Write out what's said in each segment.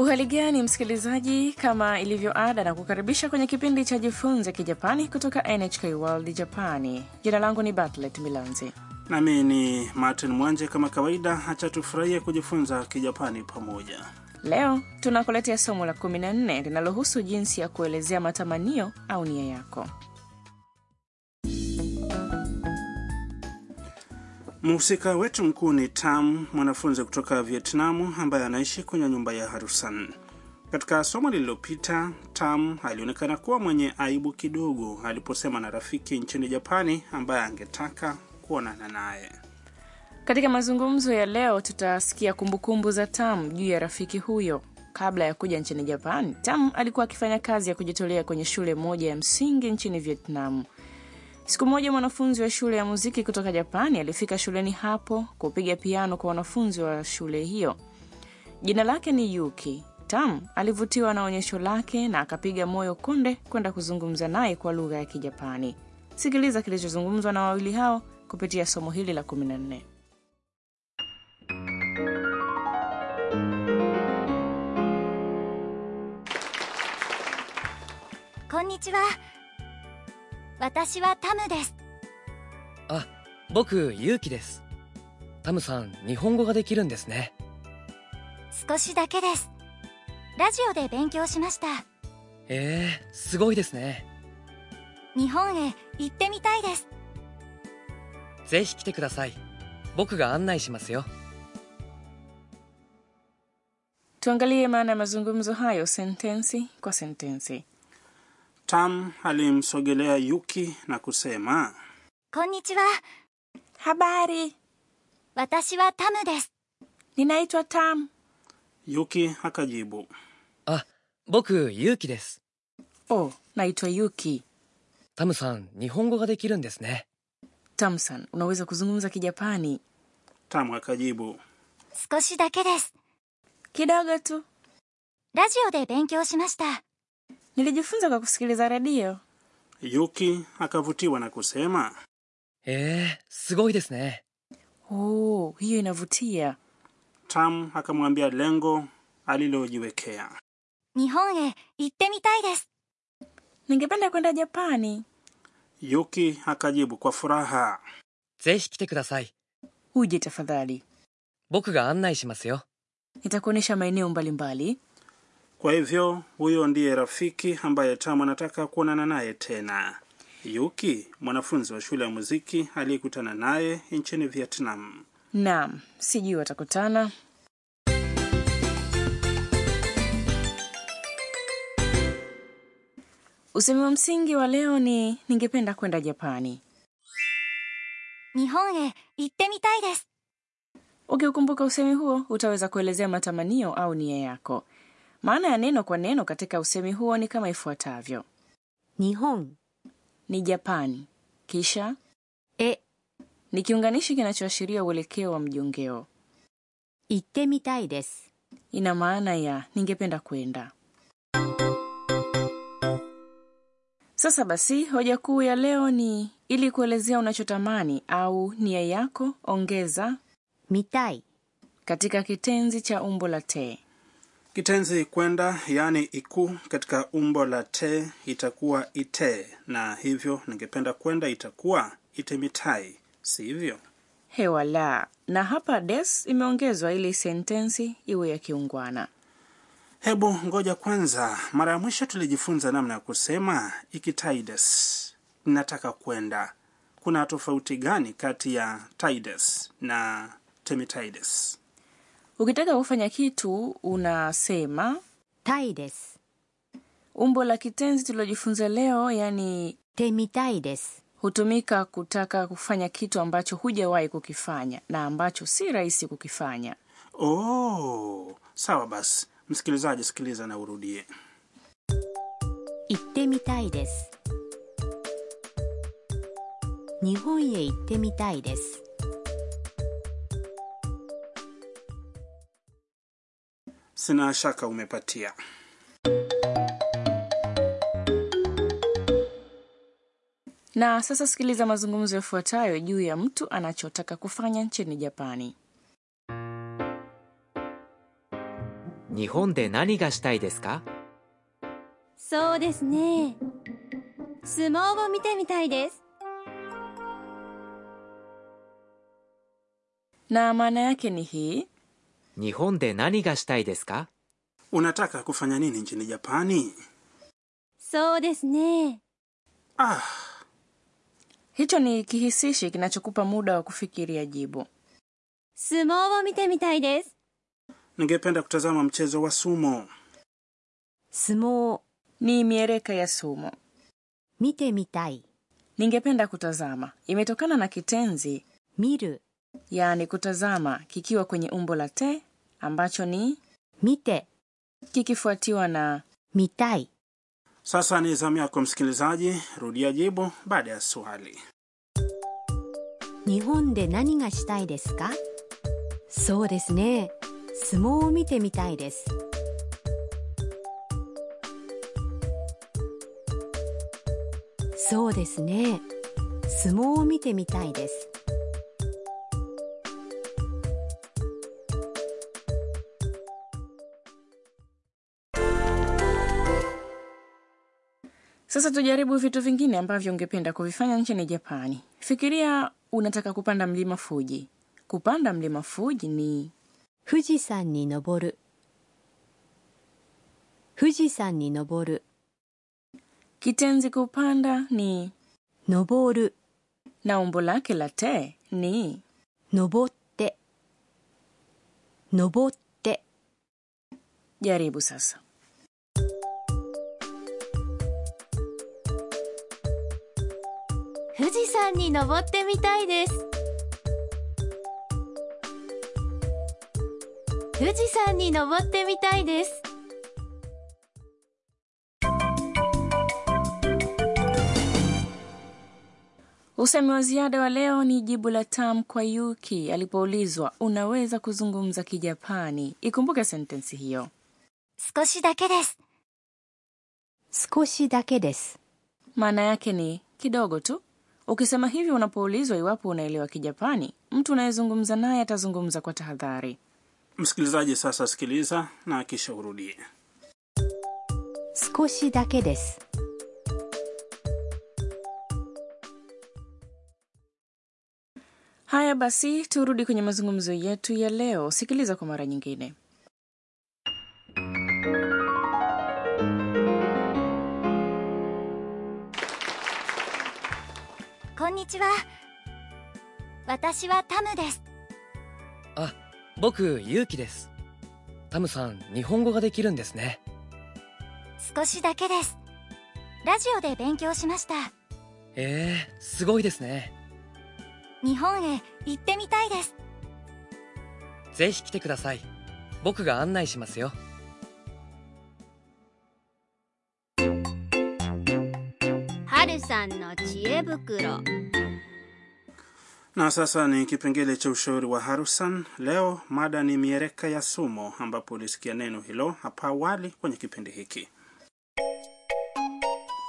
Uhali gani msikilizaji, kama ilivyo ada na kukaribisha kwenye kipindi cha jifunze kijapani kutoka NHK World Japani. Jina langu ni batlet Milanzi. Nami ni Martin Mwanje. Kama kawaida, hacha tufurahie kujifunza kijapani pamoja. Leo tunakuletea somo la 14 linalohusu jinsi ya kuelezea matamanio au nia yako. Mhusika wetu mkuu ni Tam, mwanafunzi kutoka Vietnamu ambaye anaishi kwenye nyumba ya Harusan. Katika somo lililopita, Tam alionekana kuwa mwenye aibu kidogo aliposema na rafiki nchini Japani ambaye angetaka kuonana naye. Katika mazungumzo ya leo tutasikia kumbukumbu za Tam juu ya rafiki huyo. Kabla ya kuja nchini Japan, Tam alikuwa akifanya kazi ya kujitolea kwenye shule moja ya msingi nchini Vietnam. Siku moja mwanafunzi wa shule ya muziki kutoka Japani alifika shuleni hapo kupiga piano kwa wanafunzi wa shule hiyo. Jina lake ni Yuki. Tam alivutiwa na onyesho lake na akapiga moyo konde kwenda kuzungumza naye kwa lugha ya Kijapani. Sikiliza kilichozungumzwa na wawili hao kupitia somo hili la 14. こんにちは 私はタムですあ、僕、ゆうきです。タムさん、日本語ができるんですね。少しだけですラジオで勉強しましたええすごいですね。日本へ行ってみたいですぜひ来てください。僕が案内しますよ。Tuangalie maana ya mazungumzo hayo sentensi kwa sentensi. Tam alimsogelea Yuki na kusema, konnichiwa. Habari. Watashi wa Tamu desu. Ninaitwa Tam. Yuki akajibu, ah, boku Yuki desu. Oh, naitwa Yuki. Tamu san, nihongo ga dekiru desu ne. Tamu san, unaweza kuzungumza Kijapani? Tamu akajibu, skoshi dake desu. Kidogo tu. ラジオで勉強しました。Nilijifunza kwa kusikiliza redio. Yuki akavutiwa na kusema, ee, sugoi desu. Oh, hiyo inavutia. Tam akamwambia lengo alilojiwekea. Nihon itte mitai desu. Ningependa kwenda Japani. Yuki akajibu kwa furaha. Zehi kite kudasai. Uje tafadhali. Boku ga annai shimasu yo. Maeneo mbalimbali. Kwa hivyo huyo ndiye rafiki ambaye Tam anataka kuonana naye tena. Yuki, mwanafunzi wa shule ya muziki aliyekutana naye nchini Vietnam. Naam, sijui watakutana Usemi wa msingi wa leo ni ningependa kwenda Japani. Nihon e itemitai desu. Ukiukumbuka usemi huo, utaweza kuelezea matamanio au nia yako. Maana ya neno kwa neno katika usemi huo ni kama ifuatavyo: Nihon ni Japani, kisha e ni kiunganishi kinachoashiria uelekeo wa mjongeo. Itte mitai desu ina maana ya ningependa kwenda. Sasa basi, hoja kuu ya leo ni ili kuelezea unachotamani au nia yako, ongeza mitai katika kitenzi cha umbo la te. Kitenzi kwenda, yaani iku, katika umbo la te itakuwa ite, na hivyo ningependa kwenda itakuwa itemitai, sivyo? Hewa la na hapa des imeongezwa ili sentensi iwe ya kiungwana. Hebu ngoja kwanza. Mara ya mwisho tulijifunza namna ya kusema ikitaides, nataka kwenda. Kuna tofauti gani kati ya tides na temitaides? Ukitaka kufanya kitu unasema たいです umbo la kitenzi tulilojifunza leo, yani てみたいです hutumika kutaka kufanya kitu ambacho hujawahi kukifanya na ambacho si rahisi kukifanya. Oh, sawa basi. Msikilizaji, sikiliza na urudie. 行ってみたいです日本へ行ってみたいです Sina shaka umepatia. Na sasa sikiliza mazungumzo yafuatayo juu ya mtu anachotaka kufanya nchini Japani. Nihon de nani ga shitai desu ka? Sou desu ne. Sumou wo mite mitai desu. Na maana yake ni hii: Nihon nani ga shitai desu ka? Unataka kufanya nini nchini Japani? So desu ne. Ah. Hicho ni kihisishi kinachokupa muda wa kufikiria jibu. Sumo wo mite mitai desu. Ningependa kutazama mchezo wa sumo. Sumo ni miereka ya sumo. Mite mitai. Ningependa kutazama. Imetokana na kitenzi miru, yaani kutazama kikiwa kwenye umbo la te ambacho ni 見て kikifuatiwa na 見たい sasa ni zamu yako msikilizaji rudia jibu baada ya swali 日本で何がしたいですかそうですね相撲を見てみたいですそうですね相撲を見てみたいです sasa tujaribu vitu vingine ambavyo ungependa kuvifanya nchini japani fikiria unataka kupanda mlima fuji kupanda mlima fuji ni 富士山に登る富士山に登る kitenzi kupanda ni 登る na umbo lake la te ni 登って登って jaribu sasa 富士山に登ってみたいです富士山に登ってみたいです usemi wa ziada wa leo ni jibu la tam kwa yuki alipoulizwa unaweza kuzungumza kijapani ikumbuke sentensi hiyo 少しだけです少しだけです maana yake ni kidogo tu Ukisema hivyo unapoulizwa iwapo unaelewa Kijapani, mtu unayezungumza naye atazungumza kwa tahadhari. Msikilizaji sasa sikiliza na kisha urudie. Skoshi dake desu. Haya basi, turudi kwenye mazungumzo yetu ya leo. Sikiliza kwa mara nyingine. ちは私はタムです。あ僕ゆうきです。タムさん日本語ができるんですね。少しだけです。ラジオで勉強しました。ええすごいですね。日本へ行ってみたいです。ぜひ来てください。僕が案内しますよ。春さんの知恵袋 na sasa ni kipengele cha ushauri wa harusan. Leo mada ni miereka ya sumo ambapo ulisikia neno hilo hapa awali kwenye kipindi hiki.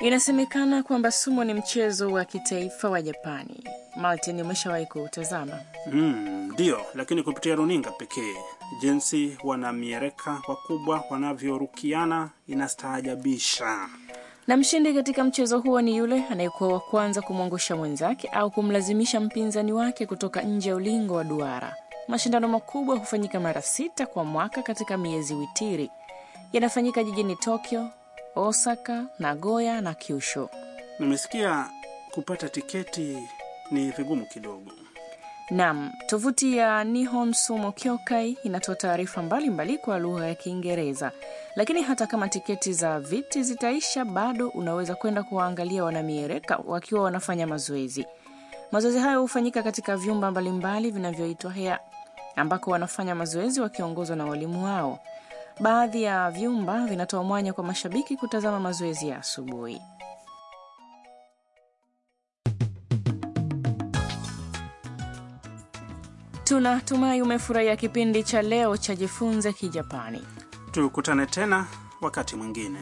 Inasemekana kwamba sumo ni mchezo wa kitaifa wa japani. Martin umeshawahi kuutazama Mm, ndiyo lakini kupitia runinga pekee. Jinsi wanamiereka wakubwa wanavyorukiana inastaajabisha na mshindi katika mchezo huo ni yule anayekuwa wa kwanza kumwangusha mwenzake au kumlazimisha mpinzani wake kutoka nje ya ulingo wa duara. Mashindano makubwa hufanyika mara sita kwa mwaka katika miezi witiri. Yanafanyika jijini tokyo osaka nagoya na kyushu. Nimesikia kupata tiketi ni vigumu kidogo nam tovuti ya nihon sumo kyokai inatoa taarifa mbalimbali kwa lugha ya kiingereza. Lakini hata kama tiketi za viti zitaisha bado unaweza kwenda kuwaangalia wanamiereka wakiwa wanafanya mazoezi. Mazoezi hayo hufanyika katika vyumba mbalimbali vinavyoitwa hea ambako wanafanya mazoezi wakiongozwa na walimu wao. Baadhi ya vyumba vinatoa mwanya kwa mashabiki kutazama mazoezi ya asubuhi tunatumai umefurahia kipindi cha leo cha jifunze kijapani. Tukutane tena wakati mwingine